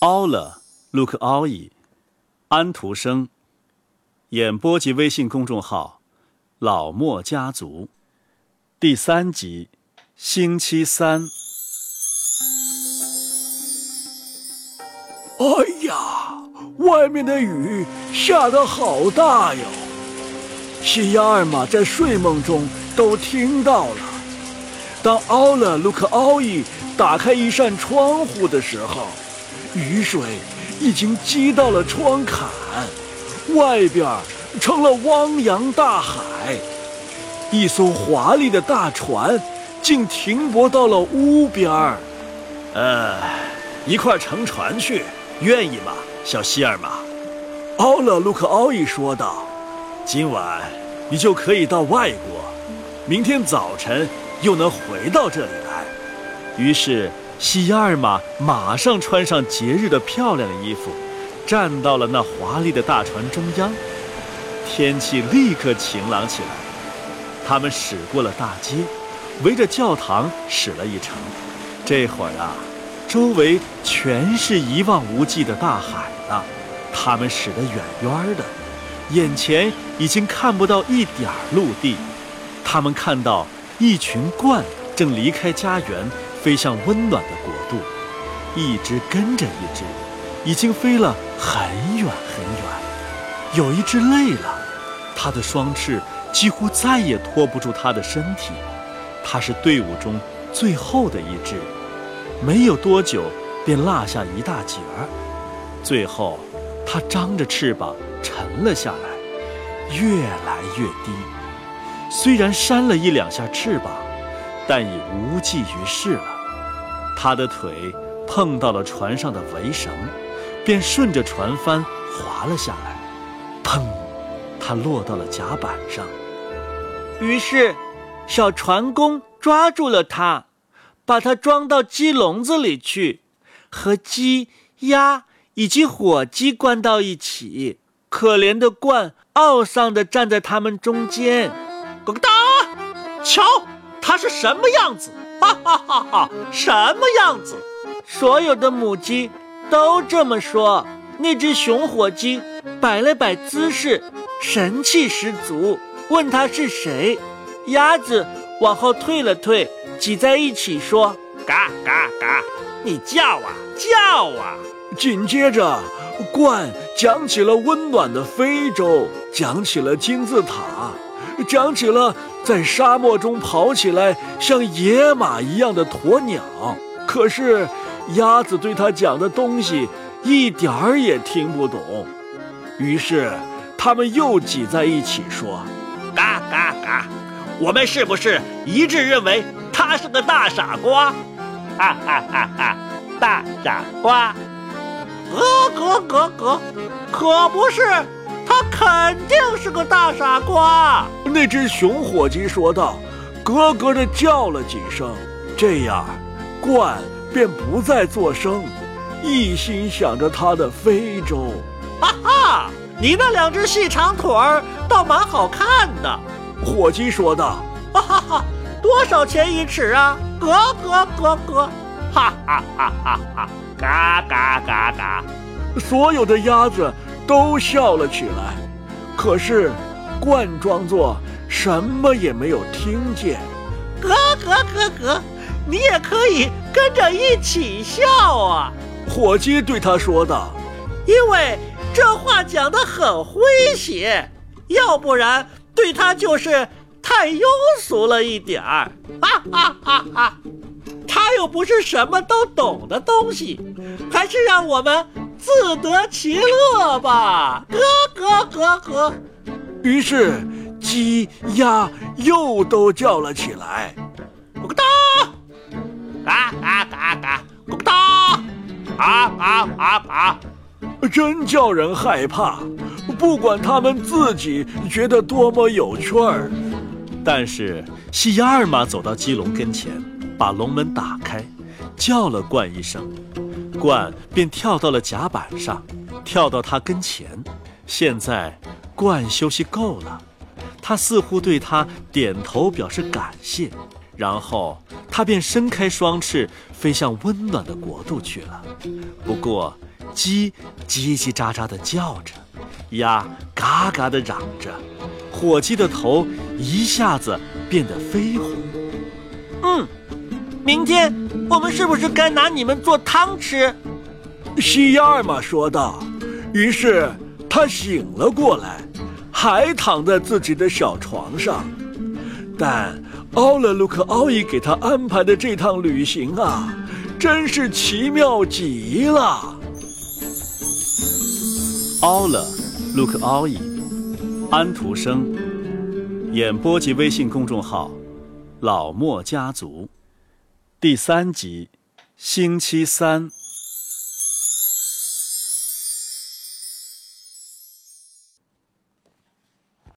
奥了，卢克奥伊，安徒生。演播及微信公众号“老莫家族”，第三集，星期三。哎呀，外面的雨下得好大哟！西亚尔玛在睡梦中都听到了。当奥勒卢克奥伊打开一扇窗户的时候，雨水已经积到了窗槛，外边成了汪洋大海。一艘华丽的大船竟停泊到了屋边儿。呃，一块乘船去，愿意吗，小希尔玛？奥勒卢克奥伊说道：“今晚你就可以到外国，明天早晨。”又能回到这里来，于是西亚尔玛马上穿上节日的漂亮的衣服，站到了那华丽的大船中央。天气立刻晴朗起来，他们驶过了大街，围着教堂驶了一程。这会儿啊，周围全是一望无际的大海了。他们驶得远远的，眼前已经看不到一点陆地。他们看到。一群鹳正离开家园，飞向温暖的国度，一只跟着一只，已经飞了很远很远。有一只累了，它的双翅几乎再也托不住它的身体。它是队伍中最后的一只，没有多久便落下一大截儿。最后，它张着翅膀沉了下来，越来越低。虽然扇了一两下翅膀，但已无济于事了。他的腿碰到了船上的围绳，便顺着船帆滑了下来。砰！他落到了甲板上。于是，小船工抓住了他，把他装到鸡笼子里去，和鸡、鸭以及火鸡关到一起。可怜的鹳懊丧地站在他们中间。咯哒！瞧，它是什么样子？哈哈哈哈！什么样子？所有的母鸡都这么说。那只雄火鸡摆了摆姿势，神气十足。问他是谁？鸭子往后退了退，挤在一起说：“嘎嘎嘎！你叫啊叫啊！”紧接着，鹳讲起了温暖的非洲，讲起了金字塔。讲起了在沙漠中跑起来像野马一样的鸵鸟，可是鸭子对他讲的东西一点儿也听不懂。于是他们又挤在一起说：“嘎嘎嘎！我们是不是一致认为他是个大傻瓜？哈哈哈哈！大傻瓜！咯咯咯咯，可不是。”他肯定是个大傻瓜。那只熊火鸡说道，咯咯地叫了几声，这样，鹳便不再作声，一心想着他的非洲。哈哈，你那两只细长腿儿倒蛮好看的。火鸡说道。哈哈哈，多少钱一尺啊？咯咯咯咯，哈哈哈哈哈，嘎嘎嘎嘎。所有的鸭子。都笑了起来，可是，罐装作什么也没有听见。咯咯咯咯，你也可以跟着一起笑啊！火鸡对他说道：“因为这话讲得很诙谐，要不然对他就是太庸俗了一点儿。”哈哈哈哈！他又不是什么都懂的东西，还是让我们。自得其乐吧，咯咯咯咯。于是鸡鸭又都叫了起来，咕咕哒，嘎嘎嘎嘎，咕哒，啊啊啊啊！真叫人害怕。不管他们自己觉得多么有趣儿，但是西亚尔玛走到鸡笼跟前，把笼门打开，叫了冠一声。鹳便跳到了甲板上，跳到他跟前。现在，鹳休息够了，他似乎对他点头表示感谢，然后他便伸开双翅，飞向温暖的国度去了。不过，鸡叽叽喳喳地叫着，鸭嘎嘎地嚷着，火鸡的头一下子变得绯红。嗯，明天我们是不是该拿你们做汤吃？西亚尔玛说道。于是他醒了过来，还躺在自己的小床上，但。奥勒鲁克奥伊给他安排的这趟旅行啊，真是奇妙极了。奥勒鲁克奥伊，安徒生，演播及微信公众号“老莫家族”，第三集，星期三。